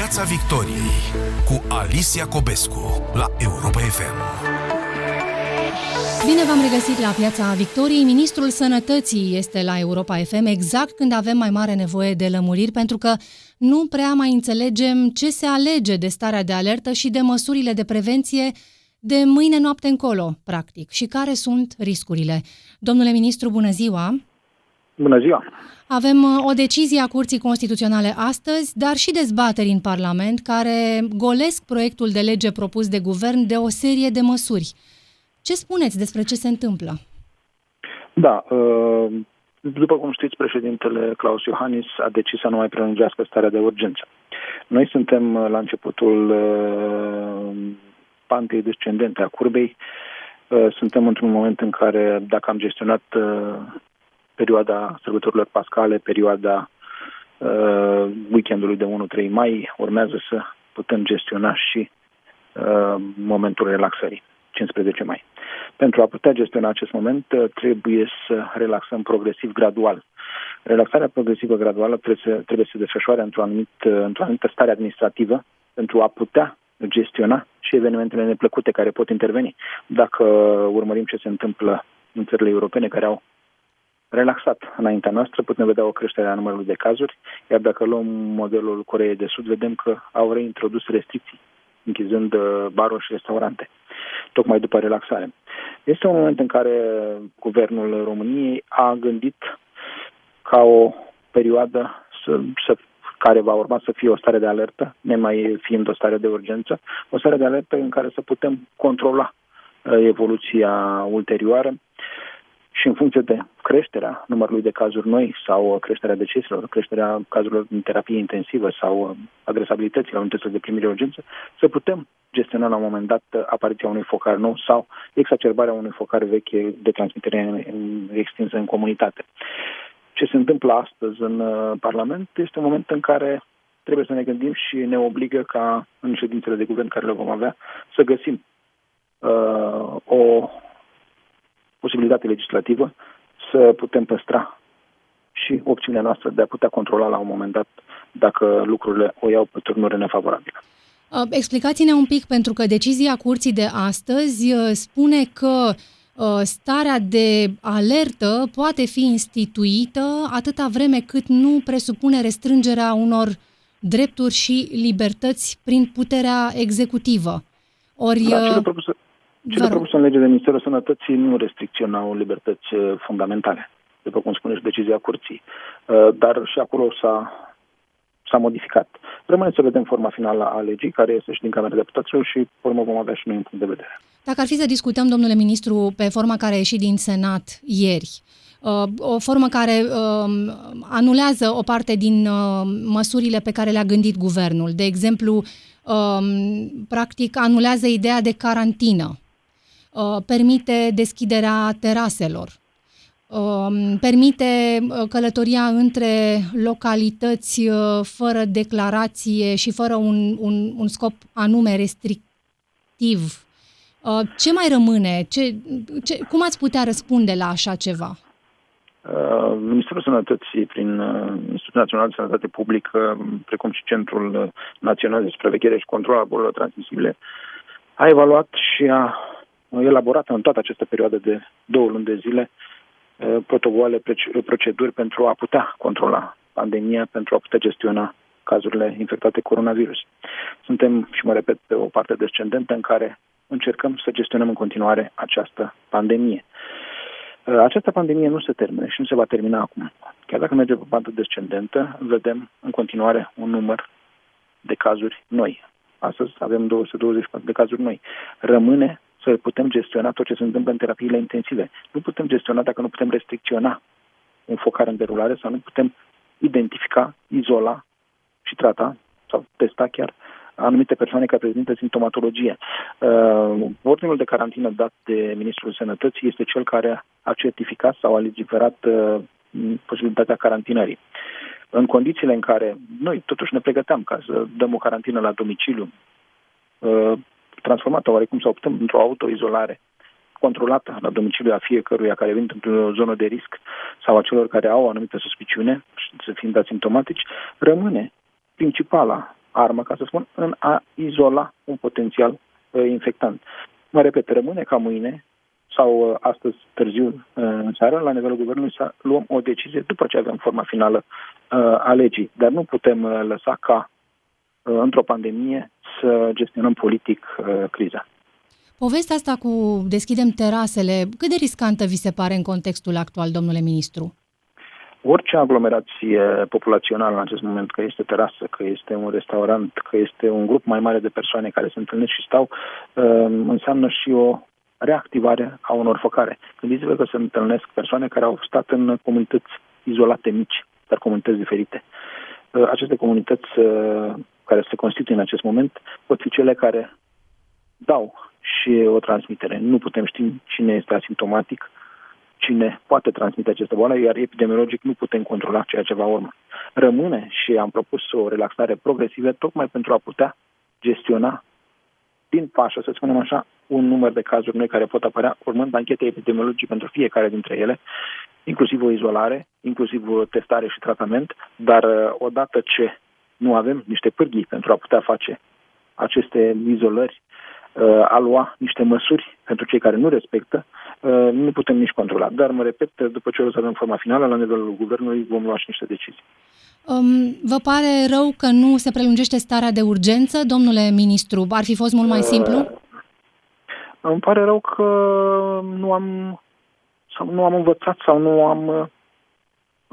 Piața Victoriei cu Alicia Cobescu la Europa FM. Bine v-am regăsit la Piața Victoriei. Ministrul Sănătății este la Europa FM exact când avem mai mare nevoie de lămuriri pentru că nu prea mai înțelegem ce se alege de starea de alertă și de măsurile de prevenție de mâine noapte încolo, practic, și care sunt riscurile. Domnule ministru, bună ziua! Bună ziua! Avem uh, o decizie a Curții Constituționale astăzi, dar și dezbateri în Parlament care golesc proiectul de lege propus de guvern de o serie de măsuri. Ce spuneți despre ce se întâmplă? Da, uh, după cum știți, președintele Claus Iohannis a decis să nu mai prelungească starea de urgență. Noi suntem uh, la începutul pantei descendente a curbei. Suntem într-un moment în care, dacă am gestionat perioada sărbătorilor pascale, perioada uh, weekendului de 1-3 mai, urmează să putem gestiona și uh, momentul relaxării, 15 mai. Pentru a putea gestiona acest moment, uh, trebuie să relaxăm progresiv, gradual. Relaxarea progresivă graduală trebuie să, trebuie să se desfășoare într-o, anumit, uh, într-o anumită stare administrativă pentru a putea gestiona și evenimentele neplăcute care pot interveni. Dacă urmărim ce se întâmplă în țările europene care au relaxat înaintea noastră, putem vedea o creștere a numărului de cazuri, iar dacă luăm modelul Coreei de Sud, vedem că au reintrodus restricții, închizând uh, baruri și restaurante, tocmai după relaxare. Este un moment în care guvernul României a gândit ca o perioadă să, să care va urma să fie o stare de alertă, nemai fiind o stare de urgență, o stare de alertă în care să putem controla uh, evoluția ulterioară și în funcție de creșterea numărului de cazuri noi sau creșterea deceselor, creșterea cazurilor în terapie intensivă sau adresabilității la unitățile de primire urgență, să putem gestiona la un moment dat apariția unui focar nou sau exacerbarea unui focar vechi de transmitere extinsă în comunitate. Ce se întâmplă astăzi în uh, Parlament este un moment în care trebuie să ne gândim și ne obligă ca în ședințele de guvern care le vom avea să găsim uh, o posibilitate legislativă să putem păstra și opțiunea noastră de a putea controla la un moment dat dacă lucrurile o iau pe turnuri nefavorabile. Uh, explicați-ne un pic, pentru că decizia curții de astăzi uh, spune că uh, starea de alertă poate fi instituită atâta vreme cât nu presupune restrângerea unor drepturi și libertăți prin puterea executivă. Ori, da, cele propuse, cele propuse în legea de Ministerul Sănătății nu restricționau libertăți uh, fundamentale, după cum spune și decizia curții. Uh, dar și acolo s-a, s-a modificat. Rămâne să vedem forma finală a legii, care este și din Camera Deputaților și urmă vom avea și noi un punct de vedere. Dacă ar fi să discutăm, domnule ministru, pe forma care a ieșit din Senat ieri, uh, o formă care um, anulează o parte din măsurile pe care le-a gândit guvernul. De exemplu, um, practic anulează ideea de carantină Uh, permite deschiderea teraselor, um, permite uh, călătoria între localități uh, fără declarație și fără un, un, un scop anume restrictiv. Ce mai rămâne? Ce, ce, cum ați putea răspunde la așa ceva? Ministerul Sănătății, prin Institutul Național de Sănătate Publică, precum și Centrul Național de Supraveghere și Control al Bolilor Transmisibile, a evaluat și a elaborat în toată această perioadă de două luni de zile uh, protocoale, proceduri pentru a putea controla pandemia, pentru a putea gestiona cazurile infectate coronavirus. Suntem, și mă repet, pe o parte descendentă în care încercăm să gestionăm în continuare această pandemie. Uh, această pandemie nu se termină și nu se va termina acum. Chiar dacă merge pe bandă descendentă, vedem în continuare un număr de cazuri noi. Astăzi avem 224 de cazuri noi. Rămâne să putem gestiona tot ce se întâmplă în terapiile intensive. Nu putem gestiona dacă nu putem restricționa un focar în derulare sau nu putem identifica, izola și trata sau testa chiar anumite persoane care prezintă simptomatologie. Uh, ordinul de carantină dat de Ministrul Sănătății este cel care a certificat sau a legiferat uh, posibilitatea carantinării. În condițiile în care noi totuși ne pregăteam ca să dăm o carantină la domiciliu, uh, transformată oarecum sau optăm într-o autoizolare controlată la domiciliu a fiecăruia care vin într-o zonă de risc sau a celor care au o anumită suspiciune, să fiind asimptomatici, rămâne principala armă, ca să spun, în a izola un potențial uh, infectant. Mă repet, rămâne ca mâine sau uh, astăzi târziu uh, în seară, la nivelul guvernului, să luăm o decizie după ce avem forma finală uh, a legii. Dar nu putem uh, lăsa ca uh, într-o pandemie să gestionăm politic uh, criza. Povestea asta cu deschidem terasele, cât de riscantă vi se pare în contextul actual, domnule ministru? Orice aglomerație populațională în acest moment, că este terasă, că este un restaurant, că este un grup mai mare de persoane care se întâlnesc și stau, uh, înseamnă și o reactivare a unor focare. Gândiți-vă că se întâlnesc persoane care au stat în comunități izolate mici, dar comunități diferite. Uh, aceste comunități uh, care se constituie în acest moment pot fi cele care dau și o transmitere. Nu putem ști cine este asimptomatic, cine poate transmite aceste boală, iar epidemiologic nu putem controla ceea ce va urma. Rămâne și am propus o relaxare progresivă tocmai pentru a putea gestiona din pașă, să spunem așa, un număr de cazuri noi care pot apărea urmând anchete epidemiologice pentru fiecare dintre ele, inclusiv o izolare, inclusiv o testare și tratament, dar uh, odată ce nu avem niște pârghii pentru a putea face aceste izolări, uh, a lua niște măsuri pentru cei care nu respectă, uh, nu putem nici controla. Dar, mă repet, după ce o să avem forma finală, la nivelul guvernului, vom lua și niște decizii. Um, vă pare rău că nu se prelungește starea de urgență, domnule ministru? Ar fi fost mult mai simplu? Uh, îmi pare rău că nu am, sau nu am învățat sau nu am uh,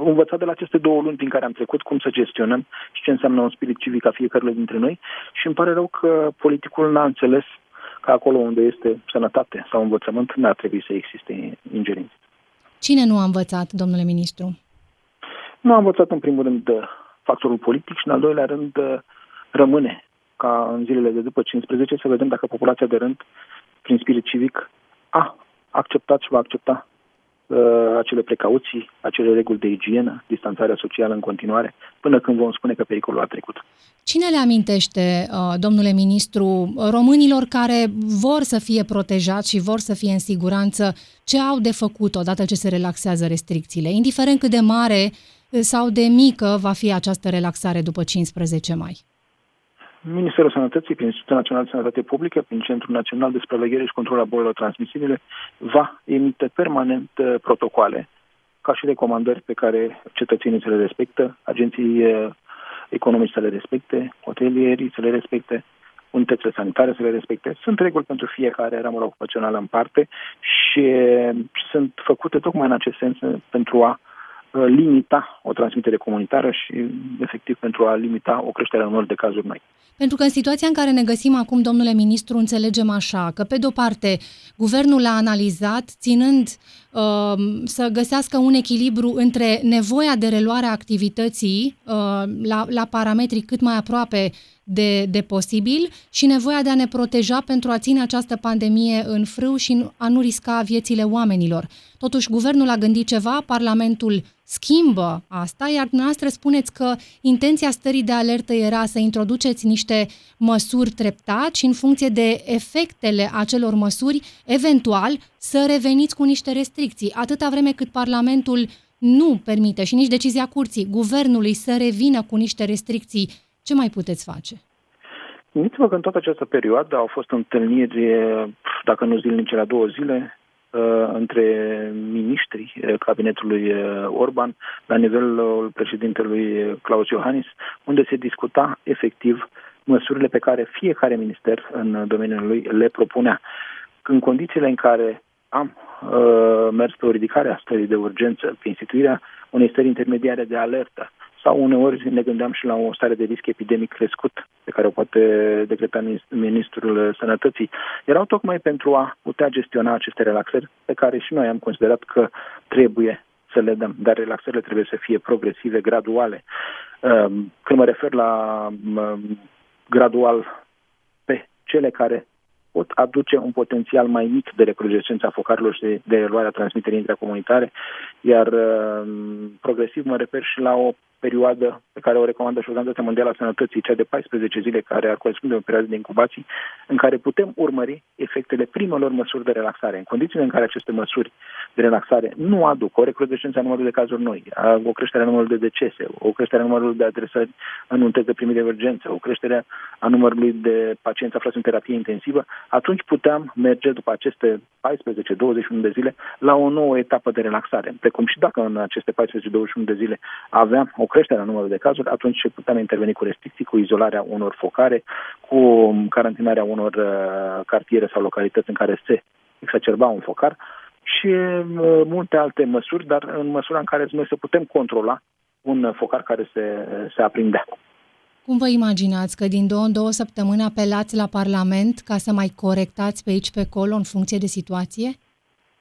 învățat de la aceste două luni prin care am trecut cum să gestionăm și ce înseamnă un spirit civic a fiecare dintre noi și îmi pare rău că politicul n-a înțeles că acolo unde este sănătate sau învățământ n-ar trebui să existe ingerințe. Cine nu a învățat, domnule ministru? Nu a învățat în primul rând factorul politic și în al doilea rând rămâne ca în zilele de după 15 să vedem dacă populația de rând, prin spirit civic, a acceptat și va accepta uh, acele precauții, acele reguli de igienă, distanțarea socială în continuare, până când vom spune că pericolul a trecut. Cine le amintește, uh, domnule ministru, românilor care vor să fie protejați și vor să fie în siguranță, ce au de făcut odată ce se relaxează restricțiile, indiferent cât de mare sau de mică va fi această relaxare după 15 mai? Ministerul Sănătății, prin Institutul Național de Sănătate Publică, prin Centrul Național de Supraveghere și Control a Bolilor Transmisibile, va emite permanent uh, protocoale, ca și recomandări pe care cetățenii să le respectă, agenții uh, economici să le respecte, hotelierii să le respecte, unitățile sanitare să le respecte. Sunt reguli pentru fiecare ramură ocupațională în parte și uh, sunt făcute tocmai în acest sens pentru a Uh, limita o transmitere comunitară și, efectiv, pentru a limita o creștere a numărului de cazuri noi. Pentru că în situația în care ne găsim acum, domnule ministru, înțelegem așa că, pe de-o parte, guvernul a analizat, ținând uh, să găsească un echilibru între nevoia de reluare a activității uh, la, la parametri cât mai aproape de, de posibil și nevoia de a ne proteja pentru a ține această pandemie în frâu și a nu risca viețile oamenilor. Totuși, guvernul a gândit ceva, Parlamentul schimbă asta, iar dumneavoastră spuneți că intenția stării de alertă era să introduceți niște măsuri treptat și în funcție de efectele acelor măsuri, eventual să reveniți cu niște restricții. Atâta vreme cât Parlamentul nu permite și nici decizia curții guvernului să revină cu niște restricții, ce mai puteți face? Gândiți-vă că în toată această perioadă au fost întâlniri, dacă nu zilnice, la două zile, uh, între miniștrii uh, cabinetului uh, Orban la nivelul președintelui Claus Iohannis, unde se discuta efectiv măsurile pe care fiecare minister în domeniul lui le propunea. În condițiile în care am uh, mers pe o ridicare a stării de urgență, pe instituirea unei stări intermediare de alertă, sau uneori ne gândeam și la o stare de risc epidemic crescut pe care o poate decreta Ministrul Sănătății. Erau tocmai pentru a putea gestiona aceste relaxări pe care și noi am considerat că trebuie să le dăm, dar relaxările trebuie să fie progresive, graduale. Um, când mă refer la um, gradual pe cele care pot aduce un potențial mai mic de recrudescență a focarilor și de, de a transmiterii intracomunitare, iar uh, progresiv mă refer și la o perioadă pe care o recomandă și Organizația Mondială a Sănătății, cea de 14 zile, care ar corespunde o perioadă de incubații, în care putem urmări efectele primelor măsuri de relaxare. În condițiile în care aceste măsuri de relaxare nu aduc o recrudescență a numărului de cazuri noi, o creștere a numărului de decese, o creștere a numărului de adresări în unități de primire de urgență, o creștere a numărului de pacienți aflați în terapie intensivă, atunci puteam merge după aceste 14-21 de zile la o nouă etapă de relaxare. Precum și dacă în aceste 14-21 de zile aveam o creștere a numărului de cazuri, atunci puteam interveni cu restricții, cu izolarea unor focare, cu carantinarea unor uh, cartiere sau localități în care se exacerba un focar și uh, multe alte măsuri, dar în măsura în care noi să putem controla un focar care se, se aprindea. Cum vă imaginați că din două în două săptămâni apelați la Parlament ca să mai corectați pe aici pe acolo în funcție de situație?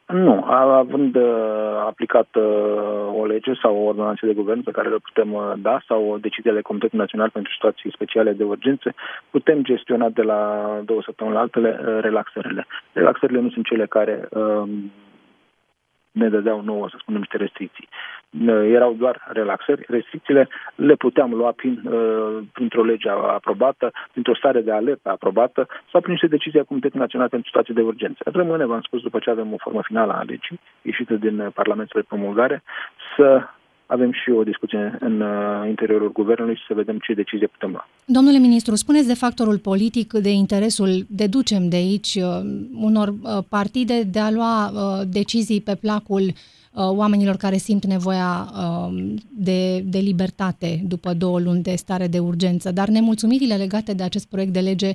Nu, având uh, aplicat uh, o lege sau o ordonanță de guvern pe care le putem uh, da sau o decizie ale Comitetului Național pentru Situații Speciale de Urgențe, putem gestiona de la două săptămâni la altele relaxările. Relaxările nu sunt cele care um, ne dădeau nouă, să spunem, niște restricții. Erau doar relaxări. Restricțiile le puteam lua prin, uh, printr-o lege aprobată, printr-o stare de alertă aprobată sau prin niște decizii a Comitetului Național pentru Situații de Urgență. Rămâne, v-am spus, după ce avem o formă finală a legii ieșită din Parlamentul de promulgare, să avem și o discuție în uh, interiorul guvernului și să vedem ce decizie putem lua. Domnule ministru, spuneți de factorul politic, de interesul, deducem de aici, uh, unor uh, partide de a lua decizii pe placul oamenilor care simt nevoia de, de libertate după două luni de stare de urgență. Dar nemulțumirile legate de acest proiect de lege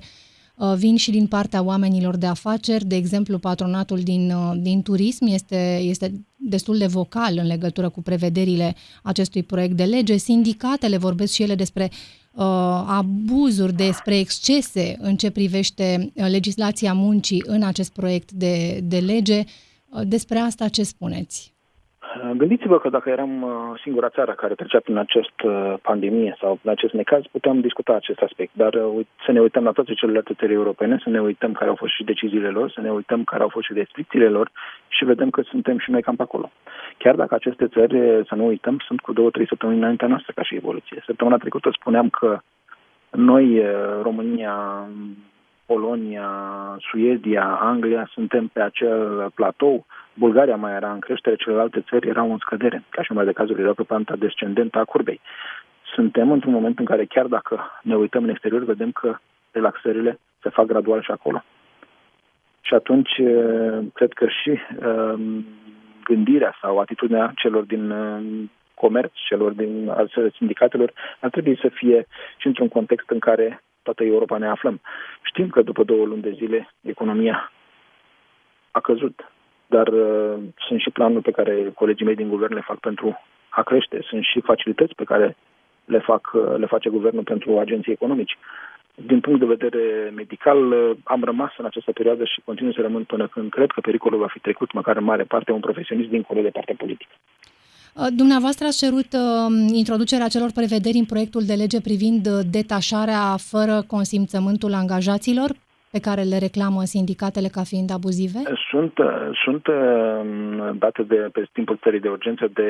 Uh, vin și din partea oamenilor de afaceri. De exemplu, patronatul din, uh, din turism este, este destul de vocal în legătură cu prevederile acestui proiect de lege. Sindicatele vorbesc și ele despre uh, abuzuri, despre excese în ce privește uh, legislația muncii în acest proiect de, de lege. Uh, despre asta ce spuneți? Gândiți-vă că dacă eram uh, singura țară care trecea prin această uh, pandemie sau în acest necaz, puteam discuta acest aspect. Dar uh, să ne uităm la toate celelalte țări europene, să ne uităm care au fost și deciziile lor, să ne uităm care au fost și restricțiile lor și vedem că suntem și noi cam pe acolo. Chiar dacă aceste țări, să nu uităm, sunt cu două, trei săptămâni înaintea noastră ca și evoluție. Săptămâna trecută spuneam că noi, România, Polonia, Suedia, Anglia, suntem pe acel platou Bulgaria mai era în creștere, celelalte țări erau în scădere, ca și mai de cazuri erau pe panta descendentă a curbei. Suntem într-un moment în care chiar dacă ne uităm în exterior, vedem că relaxările se fac gradual și acolo. Și atunci, cred că și gândirea sau atitudinea celor din comerț, celor din sindicatelor, ar trebui să fie și într-un context în care toată Europa ne aflăm. Știm că după două luni de zile economia a căzut dar uh, sunt și planuri pe care colegii mei din guvern le fac pentru a crește, sunt și facilități pe care le, fac, uh, le face guvernul pentru agenții economici. Din punct de vedere medical, uh, am rămas în această perioadă și continui să rămân până când cred că pericolul va fi trecut, măcar în mare parte, un profesionist dincolo de partea politică. Uh, dumneavoastră ați cerut uh, introducerea celor prevederi în proiectul de lege privind detașarea fără consimțământul angajaților pe care le reclamă sindicatele ca fiind abuzive? Sunt, sunt um, date de, pe timpul stării de urgență de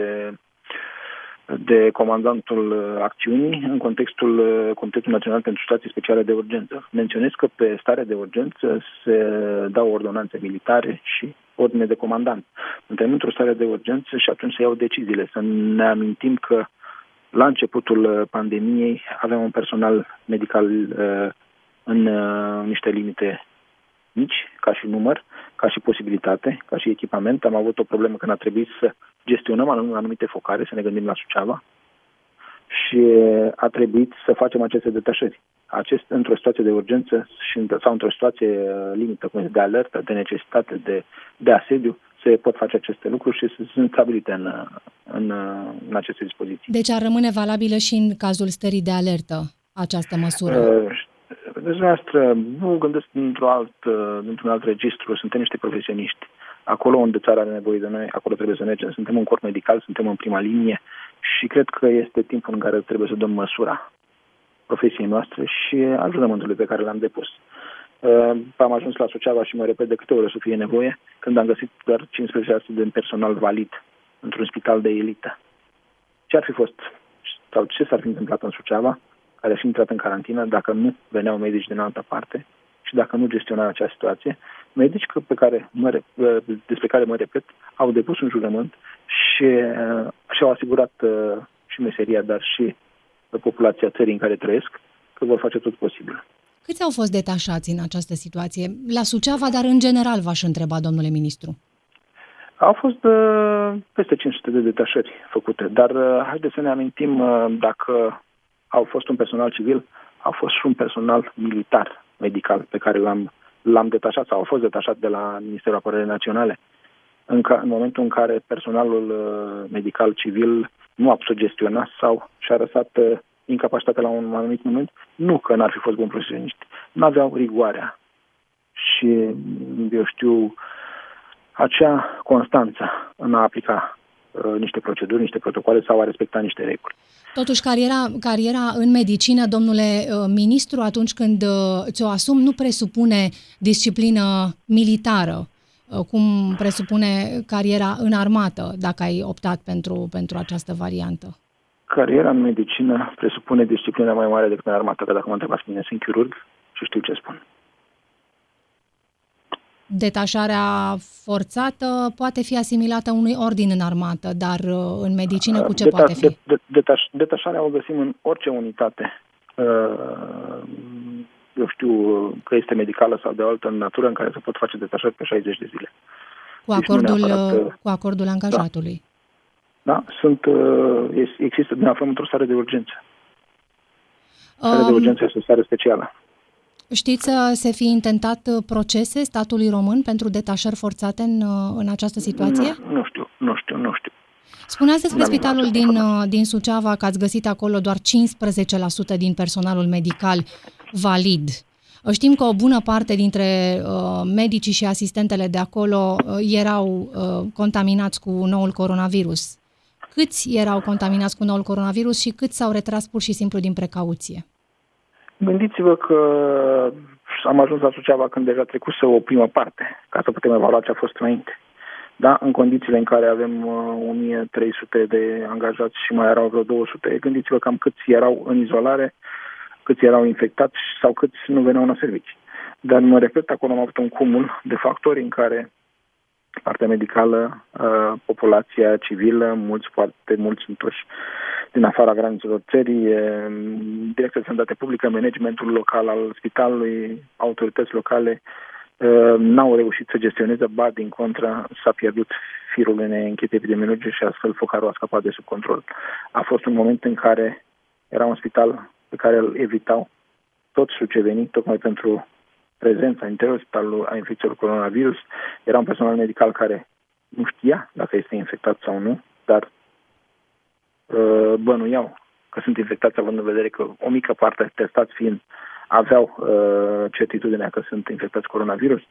de comandantul acțiunii în contextul Comitetului Național pentru Situații Speciale de Urgență. Menționez că pe stare de urgență se dau ordonanțe militare și ordine de comandant. Suntem într-o stare de urgență și atunci se iau deciziile. Să ne amintim că la începutul pandemiei avem un personal medical uh, în uh, niște limite mici, ca și număr, ca și posibilitate, ca și echipament. Am avut o problemă când a trebuit să gestionăm anumite focare, să ne gândim la Suceava și a trebuit să facem aceste detașări. Acest, într-o situație de urgență și, sau într-o situație uh, limită, cum de alertă, de necesitate, de, de asediu, se pot face aceste lucruri și sunt stabilite în, în, în aceste dispoziții. Deci ar rămâne valabilă și în cazul stării de alertă această măsură? Uh, Vedeți, noastră, nu gândesc într-un alt, într-un alt registru, suntem niște profesioniști. Acolo unde țara are nevoie de noi, acolo trebuie să mergem. Suntem un corp medical, suntem în prima linie și cred că este timpul în care trebuie să dăm măsura profesiei noastre și a jurământului pe care l-am depus. Uh, am ajuns la Suceava și mă repet de câte ori o să fie nevoie, când am găsit doar 15% de personal valid într-un spital de elită. Ce ar fi fost sau ce s-ar fi întâmplat în Suceava, care a fi intrat în carantină dacă nu veneau medici din altă parte și dacă nu gestionau acea situație. Medici pe care mă, despre care mă repet au depus un jurământ și uh, și-au asigurat uh, și meseria, dar și populația țării în care trăiesc, că vor face tot posibil. Câți au fost detașați în această situație? La Suceava, dar în general v-aș întreba, domnule ministru. Au fost uh, peste 500 de detașări făcute, dar uh, haideți să ne amintim uh, dacă au fost un personal civil, au fost și un personal militar, medical, pe care l-am, l-am detașat sau au fost detașat de la Ministerul Apărării Naționale. În, ca, în momentul în care personalul uh, medical civil nu a putut gestiona sau și-a răsat uh, incapacitatea la un anumit moment, nu că n-ar fi fost bun profesioniști, nu aveau rigoarea și, eu știu, acea constanță în a aplica uh, niște proceduri, niște protocoale sau a respecta niște reguli. Totuși, cariera, cariera în medicină, domnule uh, ministru, atunci când uh, ți-o asum, nu presupune disciplină militară, uh, cum presupune cariera în armată, dacă ai optat pentru, pentru această variantă. Cariera în medicină presupune disciplină mai mare decât în armată, că dacă mă întrebați mine, sunt chirurg și știu ce spun. Detașarea forțată poate fi asimilată unui ordin în armată, dar uh, în medicină cu ce Deta- poate fi? De, de, detaș, detașarea o găsim în orice unitate. Uh, eu știu că este medicală sau de altă natură în care se pot face detașări pe 60 de zile. Cu deci acordul, deci cu acordul angajatului. Da, da sunt, există, ne aflăm într-o stare de urgență. Stare um, de urgență este o stare specială. Știți să se fi intentat uh, procese statului român pentru detașări forțate în, uh, în această situație? Nu, nu știu, nu știu, nu știu. Spuneați despre spitalul din, uh, din Suceava că ați găsit acolo doar 15% din personalul medical valid. Știm că o bună parte dintre uh, medicii și asistentele de acolo uh, erau uh, contaminați cu noul coronavirus. Câți erau contaminați cu noul coronavirus și câți s-au retras pur și simplu din precauție? Gândiți-vă că am ajuns la Suceava când deja trecuse o primă parte, ca să putem evalua ce a fost înainte. Da, în condițiile în care avem uh, 1300 de angajați și mai erau vreo 200, gândiți-vă cam câți erau în izolare, câți erau infectați sau câți nu veneau la servicii. Dar mă repet, acolo am avut un cumul de factori în care partea medicală, uh, populația civilă, mulți, foarte mulți întoși din afara granițelor țării, Direcția de Sănătate Publică, managementul local al spitalului, autorități locale, n-au reușit să gestioneze, ba din contra s-a pierdut firul unei închete epidemiologice și astfel focarul a scăpat de sub control. A fost un moment în care era un spital pe care îl evitau toți sucevenii, tocmai pentru prezența în interiorul spitalului a infecțiilor coronavirus. Era un personal medical care nu știa dacă este infectat sau nu, dar Uh, bănuiau că sunt infectați, având în vedere că o mică parte, testați fiind, aveau uh, certitudinea că sunt infectați coronavirus.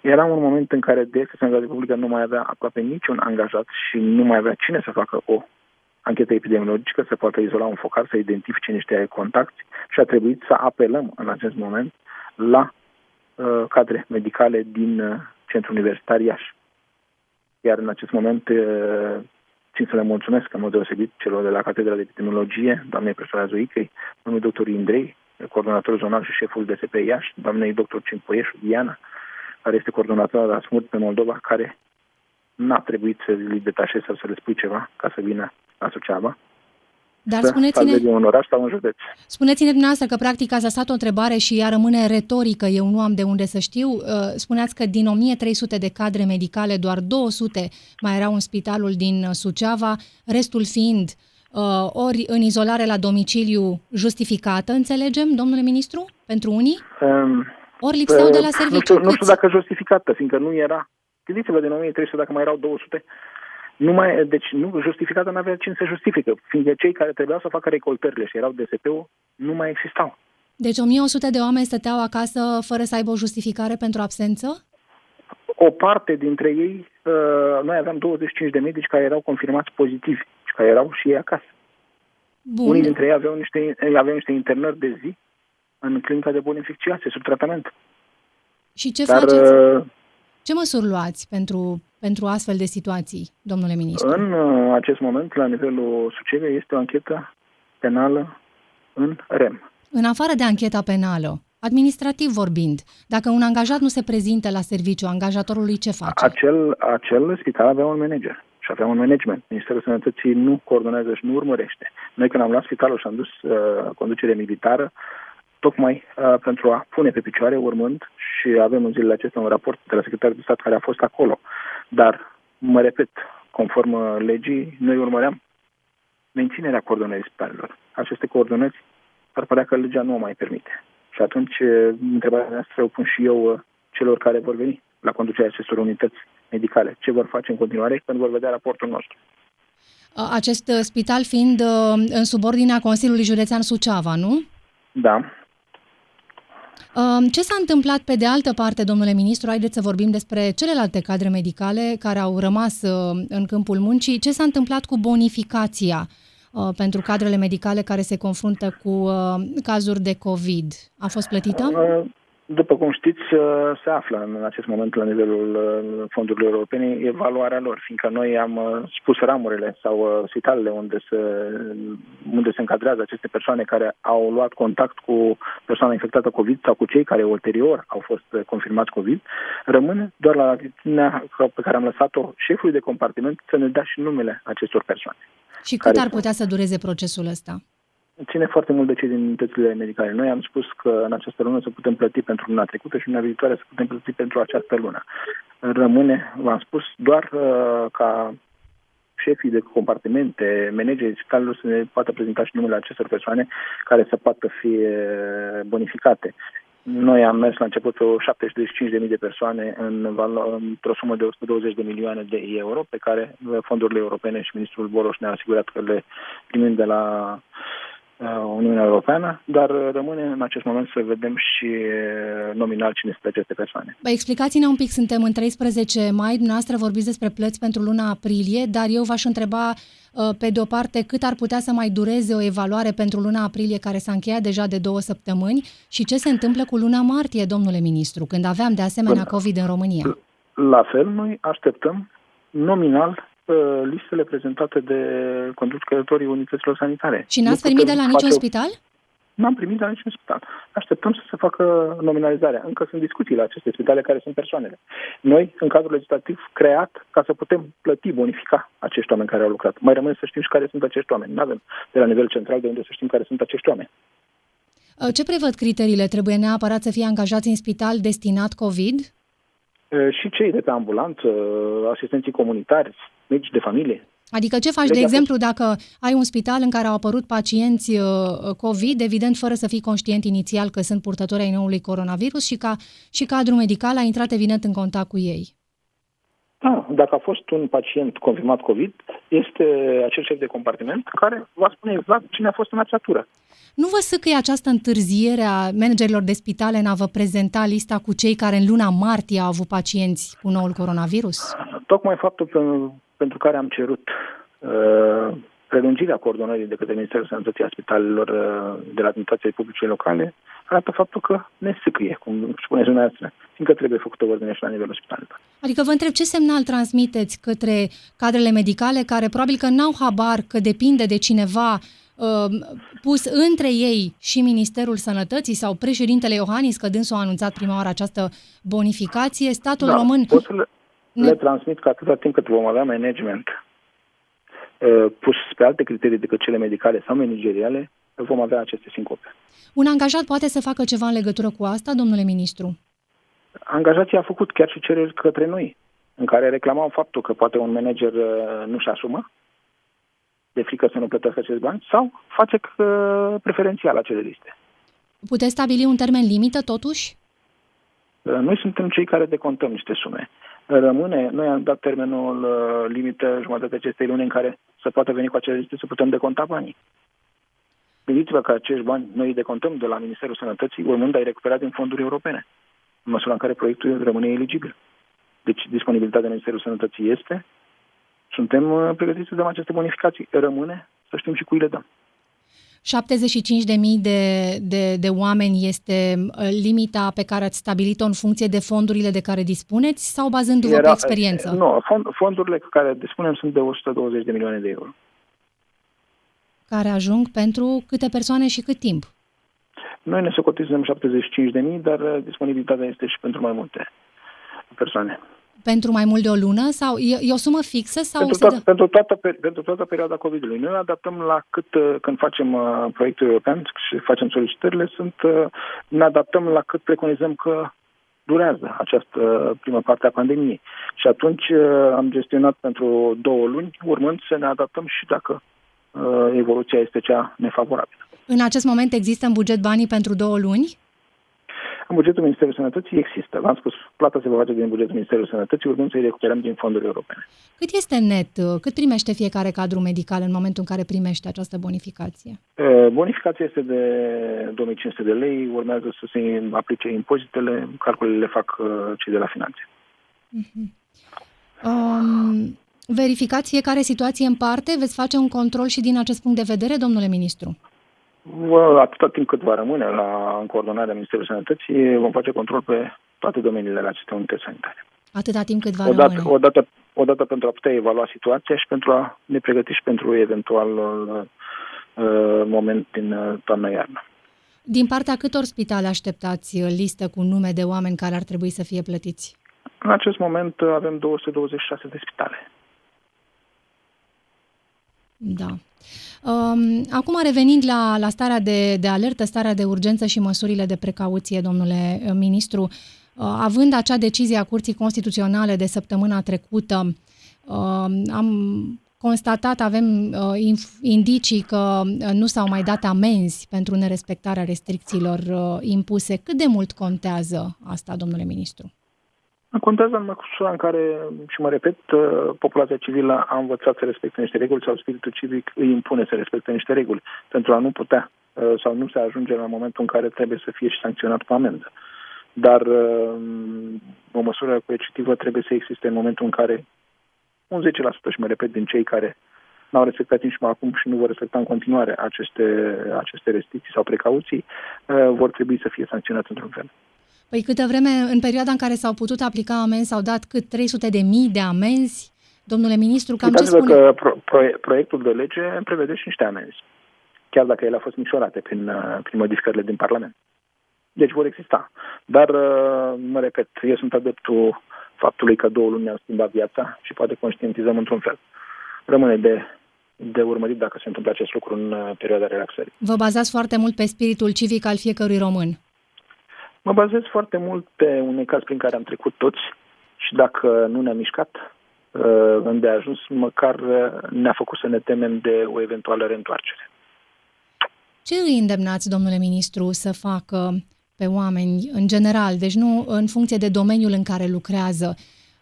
Era un moment în care Direcția Sănătății Publică nu mai avea aproape niciun angajat și nu mai avea cine să facă o anchetă epidemiologică, să poată izola un focar, să identifice niște contacti și a trebuit să apelăm în acest moment la uh, cadre medicale din uh, Centrul Universitar Iași. Iar în acest moment uh, țin să le mulțumesc în mod deosebit celor de la Catedra de Epidemiologie, doamnei profesora Zoicăi, domnului doctor Indrei, coordonator zonal și șeful DSP Iași, doamnei doctor Cimpoieșu, Diana, care este coordonator la SMURT pe Moldova, care n-a trebuit să li detașeze sau să le spui ceva ca să vină la Suceava. Dar spuneți-ne... un oraș sau un județ. Spuneți-ne dumneavoastră că practic ați lăsat o întrebare și ea rămâne retorică, eu nu am de unde să știu. Uh, spuneați că din 1300 de cadre medicale, doar 200 mai erau în spitalul din Suceava, restul fiind uh, ori în izolare la domiciliu justificată, înțelegem, domnule ministru, pentru unii? Um, ori lipseau de la serviciu. Nu știu, nu știu dacă justificată, fiindcă nu era. Gândiți-vă, din 1300, dacă mai erau 200, nu mai, deci nu, justificată nu avea cine să justifică, fiindcă cei care trebuiau să facă recoltările și erau DSP-ul nu mai existau. Deci 1100 de oameni stăteau acasă fără să aibă o justificare pentru absență? O parte dintre ei, uh, noi aveam 25 de medici care erau confirmați pozitivi și care erau și ei acasă. Bun. Unii dintre ei aveau niște, aveau niște internări de zi în clinica de boli infecțioase, sub tratament. Și ce Dar, faceți? Uh, ce măsuri luați pentru, pentru astfel de situații, domnule ministru? În uh, acest moment, la nivelul Sucevei, este o anchetă penală în REM. În afară de ancheta penală, administrativ vorbind, dacă un angajat nu se prezintă la serviciu, angajatorului ce face? Acel, acel spital avea un manager și avea un management. Ministerul Sănătății nu coordonează și nu urmărește. Noi când am luat spitalul și am dus uh, conducere militară, tocmai uh, pentru a pune pe picioare, urmând, și avem în zilele acestea un raport de la secretarul de stat care a fost acolo. Dar, mă repet, conform uh, legii, noi urmăream menținerea coordonării spitalelor. Aceste coordonări ar părea că legea nu o mai permite. Și atunci, uh, întrebarea noastră o pun și eu uh, celor care vor veni la conducerea acestor unități medicale. Ce vor face în continuare când vor vedea raportul nostru? Acest spital fiind în subordinea Consiliului Județean Suceava, nu? Da. Ce s-a întâmplat pe de altă parte, domnule ministru? Haideți să vorbim despre celelalte cadre medicale care au rămas în câmpul muncii. Ce s-a întâmplat cu bonificația pentru cadrele medicale care se confruntă cu cazuri de COVID? A fost plătită? După cum știți, se află în acest moment la nivelul uh, fondurilor europene evaluarea lor, fiindcă noi am uh, spus ramurile sau uh, spitalele unde se, unde se încadrează aceste persoane care au luat contact cu persoana infectată COVID sau cu cei care ulterior au fost confirmați COVID, rămâne doar la atitudinea pe care am lăsat-o șefului de compartiment să ne dea și numele acestor persoane. Și cât ar putea să dureze procesul ăsta? Ține foarte mult de cei din unitățile medicale. Noi am spus că în această lună să putem plăti pentru luna trecută și luna viitoare să putem plăti pentru această lună. Rămâne, v-am spus, doar uh, ca șefii de compartimente, managerii spitalelor să ne poată prezenta și numele acestor persoane care să poată fi uh, bonificate. Noi am mers la început o 75.000 de persoane în, într-o sumă de 120 de milioane de euro pe care uh, fondurile europene și ministrul Boroș ne-a asigurat că le primim de la Uh, Uniunea Europeană, dar rămâne în acest moment să vedem și uh, nominal cine sunt aceste persoane. Bă, explicați-ne un pic, suntem în 13 mai, dumneavoastră vorbiți despre plăți pentru luna aprilie, dar eu v-aș întreba uh, pe de o parte cât ar putea să mai dureze o evaluare pentru luna aprilie care s-a încheiat deja de două săptămâni și ce se întâmplă cu luna martie, domnule ministru, când aveam de asemenea COVID în România. La fel, noi așteptăm nominal listele prezentate de conducătorii unităților sanitare. Și n-ați primit de la niciun spital? N-am primit de la niciun spital. Așteptăm să se facă nominalizarea. Încă sunt discuții la aceste spitale care sunt persoanele. Noi, în cadrul legislativ creat ca să putem plăti, bonifica acești oameni care au lucrat. Mai rămâne să știm și care sunt acești oameni. Nu avem de la nivel central de unde să știm care sunt acești oameni. Uh, ce prevăd criteriile? Trebuie neapărat să fie angajați în spital destinat COVID? Uh, și cei de pe ambulanță, asistenții comunitari, medici de familie. Adică ce faci, de exemplu, dacă ai un spital în care au apărut pacienți uh, COVID, evident fără să fii conștient inițial că sunt purtători ai noului coronavirus și, ca, și cadrul medical a intrat evident în contact cu ei? Da, dacă a fost un pacient confirmat COVID, este acel șef de compartiment care va spune exact cine a fost în acea tură. Nu vă săcăie această întârziere a managerilor de spitale în a vă prezenta lista cu cei care în luna martie au avut pacienți cu noul coronavirus? Tocmai faptul că pentru care am cerut uh, prelungirea coordonării de către Ministerul Sănătății a spitalelor uh, de la administrației publice locale arată faptul că ne sâcâie, cum spuneți dumneavoastră, fiindcă trebuie făcută ordine și la nivelul spitalelor. Adică vă întreb ce semnal transmiteți către cadrele medicale care probabil că n-au habar că depinde de cineva uh, pus între ei și Ministerul Sănătății sau președintele Iohannis, că dânsul a anunțat prima oară această bonificație, statul da, român... Pot să le, le transmit că atâta timp cât vom avea management uh, pus pe alte criterii decât cele medicale sau manageriale, vom avea aceste sincope. Un angajat poate să facă ceva în legătură cu asta, domnule ministru? Angajații au făcut chiar și cereri către noi, în care reclamau faptul că poate un manager uh, nu-și asumă de frică să nu plătească acest bani sau face uh, preferențial acele liste. Puteți stabili un termen limită, totuși? Noi suntem cei care decontăm niște sume rămâne, noi am dat termenul uh, limită jumătatea acestei luni în care să poată veni cu acele liste să putem deconta banii. Gândiți-vă că acești bani noi îi decontăm de la Ministerul Sănătății, urmând a-i recupera din fonduri europene, în măsura în care proiectul rămâne eligibil. Deci disponibilitatea Ministerului Sănătății este, suntem uh, pregătiți să dăm aceste bonificații. Rămâne să știm și cui le dăm. 75.000 de, de, de oameni este uh, limita pe care ați stabilit-o în funcție de fondurile de care dispuneți sau bazându-vă Era, pe experiență? Nu, fond, fondurile cu care dispunem sunt de 120 de milioane de euro. care ajung pentru câte persoane și cât timp? Noi ne socotizăm 75.000, dar uh, disponibilitatea este și pentru mai multe persoane. Pentru mai mult de o lună sau e, e o sumă fixă? sau pentru, toată, dă... pentru, toată, pentru toată perioada COVID-ului. Noi ne adaptăm la cât, uh, când facem uh, proiectul european și facem solicitările, sunt, uh, ne adaptăm la cât preconizăm că durează această primă parte a pandemiei. Și atunci uh, am gestionat pentru două luni, urmând să ne adaptăm și dacă uh, evoluția este cea nefavorabilă. În acest moment există în buget banii pentru două luni? În bugetul Ministerului Sănătății există. V-am spus, plata se va face din bugetul Ministerului Sănătății, urmând să-i recuperăm din fonduri europene. Cât este net? Cât primește fiecare cadru medical în momentul în care primește această bonificație? Bonificația este de 2500 de lei, urmează să se aplice impozitele, calculele le fac cei de la finanțe. Uh-huh. Um, verificați fiecare situație în parte? Veți face un control și din acest punct de vedere, domnule ministru? Atâta timp cât va rămâne la în coordonarea Ministerului Sănătății, vom face control pe toate domeniile la aceste unități sanitare. Atâta timp cât va odată, rămâne. Odată, odată pentru a putea evalua situația și pentru a ne pregăti și pentru eventual uh, moment din uh, toamnă-iarnă. Din partea câtor spitale așteptați uh, listă cu nume de oameni care ar trebui să fie plătiți? În acest moment uh, avem 226 de spitale. Da. Um, acum, revenind la, la starea de, de alertă, starea de urgență și măsurile de precauție, domnule uh, ministru, uh, având acea decizie a Curții Constituționale de săptămâna trecută, uh, am constatat, avem uh, indicii că uh, nu s-au mai dat amenzi pentru nerespectarea restricțiilor uh, impuse. Cât de mult contează asta, domnule ministru? Contează în măsura în care, și mă repet, populația civilă a învățat să respecte niște reguli sau spiritul civic îi impune să respecte niște reguli pentru a nu putea sau nu se ajunge la momentul în care trebuie să fie și sancționat cu amendă. Dar o măsură coercitivă trebuie să existe în momentul în care un 10% și mă repet din cei care n-au respectat nici mai acum și nu vor respecta în continuare aceste, aceste restricții sau precauții, vor trebui să fie sancționați într-un fel. Păi câtă vreme, în perioada în care s-au putut aplica amenzi, s-au dat cât 300 de mii de amenzi? Domnule ministru, cam ce spune? că pro, pro, proiectul de lege prevede și niște amenzi, chiar dacă ele au fost micșorate prin, uh, prin modificările din Parlament. Deci vor exista. Dar, uh, mă repet, eu sunt adeptul faptului că două luni ne-au schimbat viața și poate conștientizăm într-un fel. Rămâne de, de urmărit dacă se întâmplă acest lucru în uh, perioada relaxării. Vă bazați foarte mult pe spiritul civic al fiecărui român. Mă bazez foarte mult pe un caz prin care am trecut toți și dacă nu ne-a mișcat uh, îndeajuns, măcar uh, ne-a făcut să ne temem de o eventuală reîntoarcere. Ce îi îndemnați, domnule ministru, să facă pe oameni în general, deci nu în funcție de domeniul în care lucrează,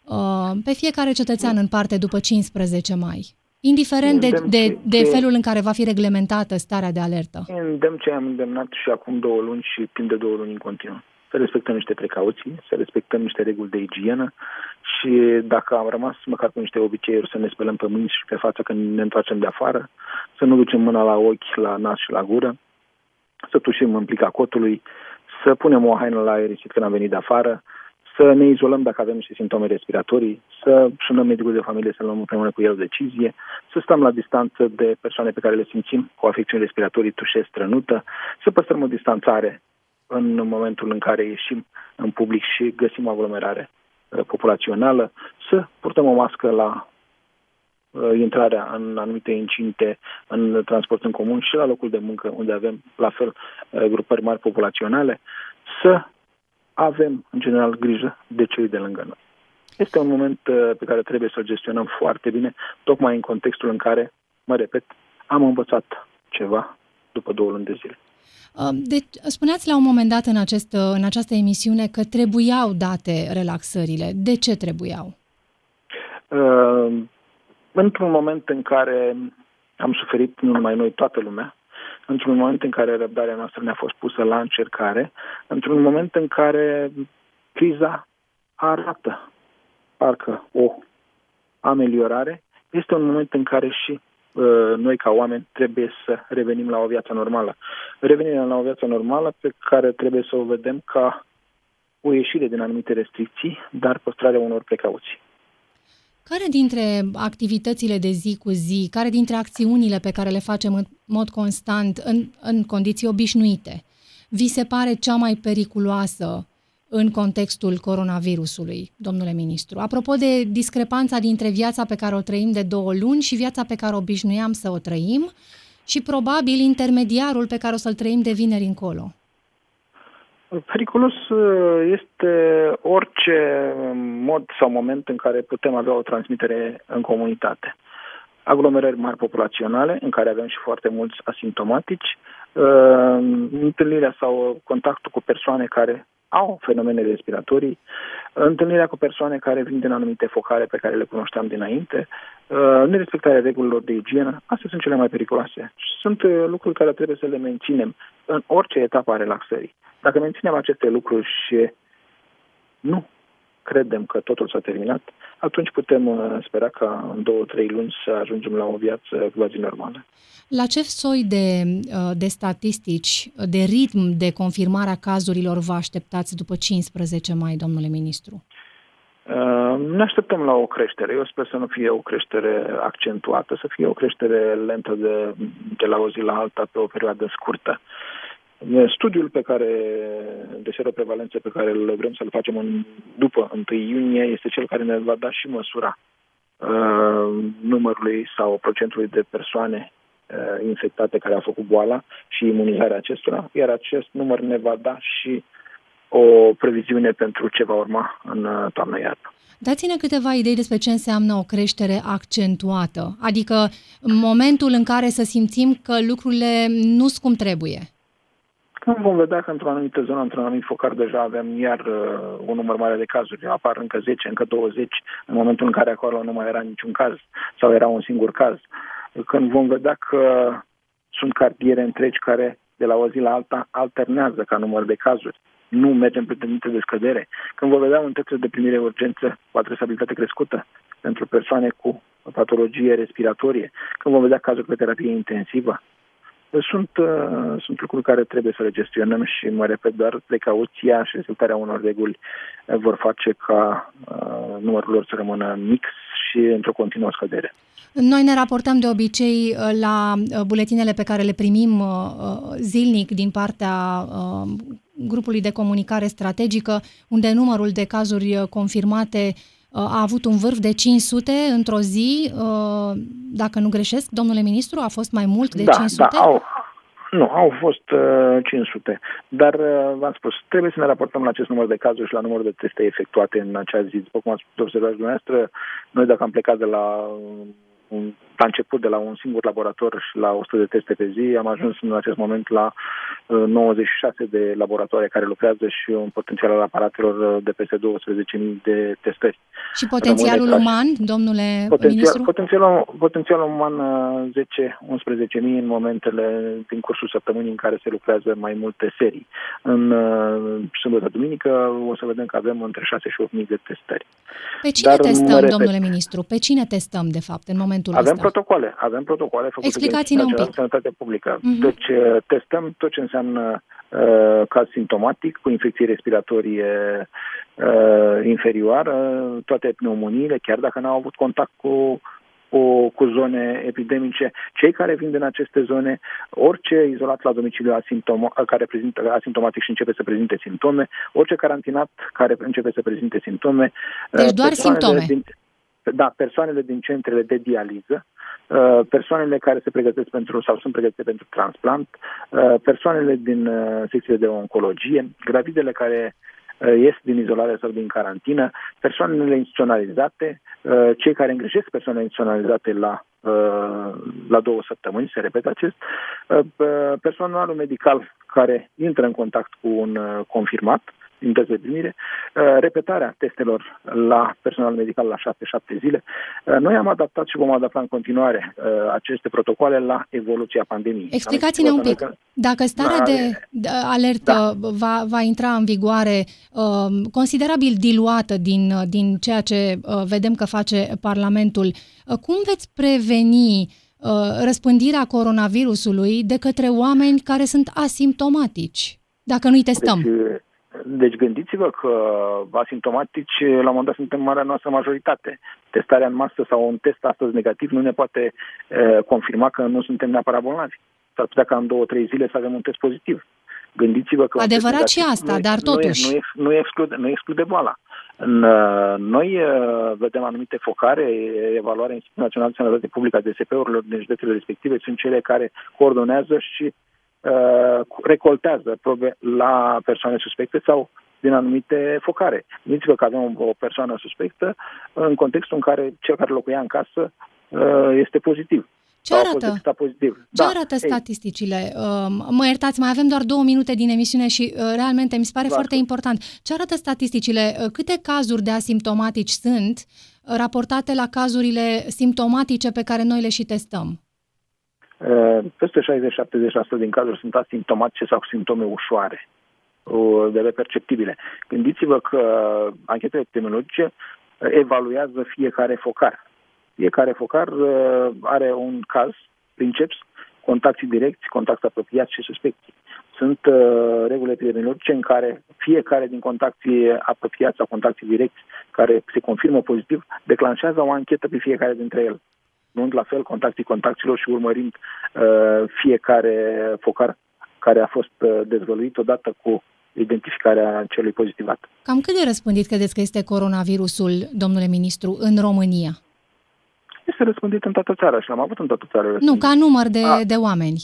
uh, pe fiecare cetățean în parte după 15 mai? Indiferent de, de, de felul în care va fi reglementată starea de alertă. Îndemn ce am îndemnat și acum două luni și timp de două luni în continuu să respectăm niște precauții, să respectăm niște reguli de igienă și dacă am rămas măcar cu niște obiceiuri să ne spălăm pe mâini și pe față când ne întoarcem de afară, să nu ducem mâna la ochi, la nas și la gură, să tușim în plica cotului, să punem o haină la aerisit când am venit de afară, să ne izolăm dacă avem niște simptome respiratorii, să sunăm medicul de familie să luăm împreună cu el o decizie, să stăm la distanță de persoane pe care le simțim cu afecțiuni respiratorii, tușe strănută, să păstrăm o distanțare în momentul în care ieșim în public și găsim aglomerare uh, populațională, să purtăm o mască la uh, intrarea în anumite incinte, în transport în comun și la locul de muncă, unde avem, la fel, uh, grupări mari populaționale, să avem, în general, grijă de cei de lângă noi. Este un moment pe care trebuie să-l gestionăm foarte bine, tocmai în contextul în care, mă repet, am învățat ceva după două luni de zile. Deci, spuneați la un moment dat în, acest, în această emisiune că trebuiau date relaxările. De ce trebuiau? Uh, într-un moment în care am suferit, nu numai noi, toată lumea, într-un moment în care răbdarea noastră ne-a fost pusă la încercare, într-un moment în care criza arată parcă o ameliorare, este un moment în care și Uh, noi ca oameni trebuie să revenim la o viață normală. Revenirea la o viață normală pe care trebuie să o vedem ca o ieșire din anumite restricții, dar păstrarea unor precauții. Care dintre activitățile de zi cu zi, care dintre acțiunile pe care le facem în mod constant, în, în condiții obișnuite, vi se pare cea mai periculoasă în contextul coronavirusului, domnule ministru? Apropo de discrepanța dintre viața pe care o trăim de două luni și viața pe care obișnuiam să o trăim și probabil intermediarul pe care o să-l trăim de vineri încolo. Periculos uh, este orice mod sau moment în care putem avea o transmitere în comunitate. Aglomerări mari populaționale, în care avem și foarte mulți asimptomatici, uh, întâlnirea sau contactul cu persoane care au fenomene respiratorii, întâlnirea cu persoane care vin din anumite focare pe care le cunoșteam dinainte, uh, nerespectarea regulilor de igienă, astea sunt cele mai periculoase. Sunt lucruri care trebuie să le menținem în orice etapă a relaxării. Dacă menținem aceste lucruri și nu credem că totul s-a terminat, atunci putem uh, spera ca în două, trei luni să ajungem la o viață quasi normală. La ce soi de, uh, de statistici, de ritm de confirmare a cazurilor vă așteptați după 15 mai, domnule ministru? Uh, ne așteptăm la o creștere. Eu sper să nu fie o creștere accentuată, să fie o creștere lentă de, de la o zi la alta pe o perioadă scurtă. Studiul pe care, de seroprevalență pe care îl vrem să-l facem în, după 1 iunie este cel care ne va da și măsura uh, numărului sau procentului de persoane uh, infectate care au făcut boala și imunizarea acestora, iar acest număr ne va da și o previziune pentru ce va urma în uh, toamnă iarnă. Dați-ne câteva idei despre ce înseamnă o creștere accentuată, adică momentul în care să simțim că lucrurile nu sunt cum trebuie. Când vom vedea că într-o anumită zonă, într-un anumit focar, deja avem iar uh, un număr mare de cazuri, apar încă 10, încă 20, în momentul în care acolo nu mai era niciun caz sau era un singur caz. Când vom vedea că sunt cartiere întregi care de la o zi la alta alternează ca număr de cazuri, nu mergem pe tendință de scădere. Când vom vedea unitățile de primire urgență cu adresabilitate crescută pentru persoane cu patologie respiratorie, când vom vedea cazuri pe terapie intensivă, sunt, uh, sunt lucruri care trebuie să le gestionăm și, mă repet, doar precauția și respectarea unor reguli uh, vor face ca uh, numărul lor să rămână mix și într-o continuă scădere. Noi ne raportăm de obicei uh, la buletinele pe care le primim zilnic din partea grupului de comunicare strategică, unde numărul de cazuri confirmate a avut un vârf de 500 într-o zi, uh, dacă nu greșesc, domnule ministru, a fost mai mult de da, 500? Da, au, nu, au fost uh, 500. Dar, uh, v-am spus, trebuie să ne raportăm la acest număr de cazuri și la numărul de teste efectuate în acea zi. După cum ați observat dumneavoastră, noi dacă am plecat de la un, la început de la un singur laborator și la 100 de teste pe zi, am ajuns în acest moment la uh, 96 de laboratoare care lucrează și un potențial al aparatelor de peste 12.000 de testări. Și potențialul Rămâne uman, domnule potențial, ministru? Potențialul, potențialul uman 10-11.000 uh, în momentele din cursul săptămânii în care se lucrează mai multe serii. În uh, sâmbătă duminică o să vedem că avem între 6 și 8.000 de testări. Pe cine Dar, testăm, domnule ministru? Pe cine testăm, de fapt, în momentul avem ăsta? Protocoale, avem protocoale făcute Explicați-ne de un pic. Sănătate Publică. Uh-huh. Deci uh, testăm tot ce înseamnă uh, caz simptomatic cu infecție respiratorie uh, inferioară, toate pneumoniile, chiar dacă n-au avut contact cu cu, cu zone epidemice. Cei care vin din aceste zone, orice izolat la domiciliu asimptoma, care prezintă asimptomatic și începe să prezinte simptome, orice carantinat care începe să prezinte simptome. Deci doar simptome. Din, da, persoanele din centrele de dializă, uh, persoanele care se pregătesc pentru sau sunt pregătite pentru transplant, uh, persoanele din uh, secțiile de oncologie, gravidele care ies din izolare sau din carantină, persoanele instituționalizate, cei care îngrijesc persoanele instituționalizate la, la două săptămâni, se repetă acest, personalul medical care intră în contact cu un confirmat, unități de primire, uh, repetarea testelor la personal medical la 7-7 zile. Uh, noi am adaptat și vom adapta în continuare uh, aceste protocoale la evoluția pandemiei. Explicați-ne un pic. Dacă starea da, de alertă da. va, va intra în vigoare uh, considerabil diluată din, din ceea ce uh, vedem că face Parlamentul, uh, cum veți preveni răspândirea coronavirusului de către oameni care sunt asimptomatici, dacă nu-i testăm? Deci, Deci gândiți-vă că asimptomatici, la un moment dat, suntem marea noastră majoritate. Testarea în masă sau un test astăzi negativ nu ne poate uh, confirma că nu suntem neapărat bolnavi. S-ar putea ca în două, trei zile să avem un test pozitiv. Gândiți-vă că... Adevărat și asta, nu, dar totuși... Nu, nu, nu, exclude, nu exclude boala. În, uh, noi uh, vedem anumite focare, evaluarea Institutului Național de Sănătate Publică a DSP-urilor din județele respective sunt cele care coordonează și uh, recoltează probe la persoane suspecte sau din anumite focare. Gândiți-vă că avem o persoană suspectă în contextul în care cel care locuia în casă uh, este pozitiv. Ce arată? Pozitiv. Ce da. arată statisticile? Uh, mă iertați, mai avem doar două minute din emisiune și uh, realmente mi se pare da. foarte important. Ce arată statisticile? Uh, câte cazuri de asimptomatici sunt raportate la cazurile simptomatice pe care noi le și testăm? Peste 60-70% din cazuri sunt asimptomatice sau simptome ușoare, de perceptibile. Gândiți-vă că anchetele epidemiologice evaluează fiecare focar fiecare focar uh, are un caz, princeps, contactii direcți, contacti apropiați și suspecții. Sunt uh, reguli epidemiologice în care fiecare din contactii apropiați sau contactii direcți care se confirmă pozitiv declanșează o anchetă pe fiecare dintre ele. Nu la fel contactii contactilor și urmărind uh, fiecare focar care a fost uh, dezvăluit odată cu identificarea celui pozitivat. Cam cât de răspândit credeți că este coronavirusul, domnule ministru, în România? este răspândit în toată țara și l-am avut în toată țara. Nu, ca număr de, de oameni.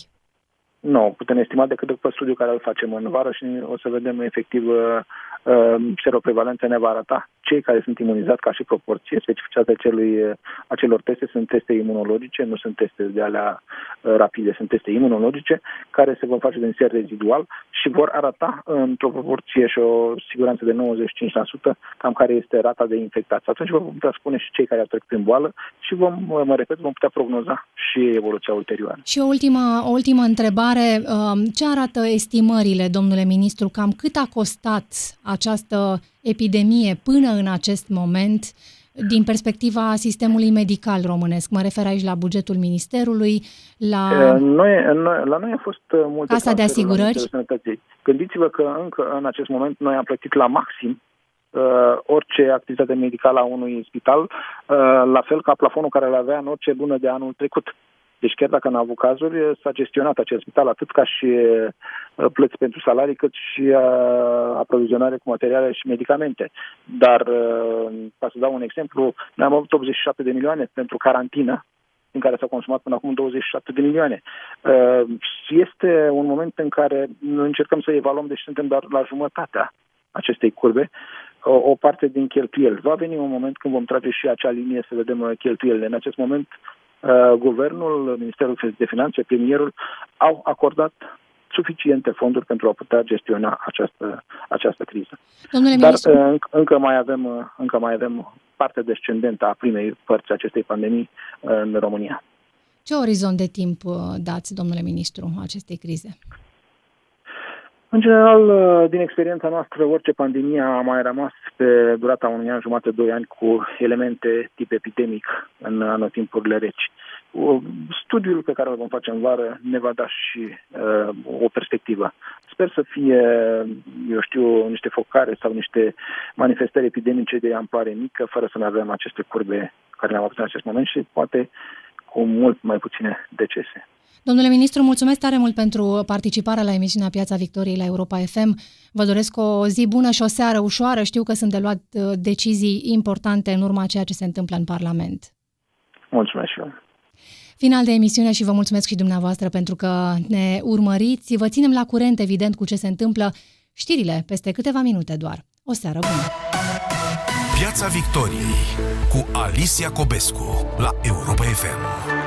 Nu, putem estima decât după studiul care îl facem în vară și o să vedem efectiv uh, uh, seroprevalența ne va arăta cei care sunt imunizați ca și proporție. Specificitatea acelui, uh, acelor teste sunt teste imunologice, nu sunt teste de alea uh, rapide, sunt teste imunologice care se vor face din ser rezidual și vor arăta într-o proporție și o siguranță de 95% cam care este rata de infectație. Atunci vom putea spune și cei care au trecut prin boală și vom, mă repet, vom putea prognoza și evoluția ulterioară. Și o ultimă, o ultimă întrebare. Um, ce arată estimările, domnule ministru, cam cât a costat această epidemie până în acest moment din perspectiva sistemului medical românesc. Mă refer aici la bugetul ministerului, la... Noi, noi, la noi a fost uh, multe... Casa de asigurări? Gândiți-vă că încă în acest moment noi am plătit la maxim uh, orice activitate medicală a unui spital, uh, la fel ca plafonul care îl avea în orice lună de anul trecut. Deci chiar dacă n-a avut cazuri, s-a gestionat acest spital atât ca și uh, plăți pentru salarii, cât și uh, aprovizionare cu materiale și medicamente. Dar, uh, ca să dau un exemplu, noi am avut 87 de milioane pentru carantină, în care s-au consumat până acum 27 de milioane. Este un moment în care noi încercăm să evaluăm, deci suntem doar la jumătatea acestei curbe, o, o parte din cheltuieli. Va veni un moment când vom trage și acea linie să vedem cheltuielile. În acest moment Uh, guvernul, Ministerul de Finanțe, premierul au acordat suficiente fonduri pentru a putea gestiona această, această criză. Domnule Dar ministru... Uh, încă mai avem uh, încă mai avem parte descendentă a primei părți acestei pandemii în România. Ce orizont de timp dați, domnule ministru, acestei crize? În general, din experiența noastră, orice pandemie a mai rămas pe durata unui an jumate, doi ani, cu elemente tip epidemic în anotimpurile reci. Studiul pe care îl vom face în vară ne va da și uh, o perspectivă. Sper să fie, eu știu, niște focare sau niște manifestări epidemice de amploare mică, fără să ne avem aceste curbe care le-am avut în acest moment și poate cu mult mai puține decese. Domnule ministru, mulțumesc tare mult pentru participarea la emisiunea Piața Victoriei la Europa FM. Vă doresc o zi bună și o seară ușoară. Știu că sunt de luat uh, decizii importante în urma ceea ce se întâmplă în Parlament. Mulțumesc și eu. Final de emisiune și vă mulțumesc și dumneavoastră pentru că ne urmăriți. Vă ținem la curent, evident, cu ce se întâmplă. Știrile peste câteva minute doar. O seară bună! Piața Victoriei cu Alicia Cobescu la Europa FM.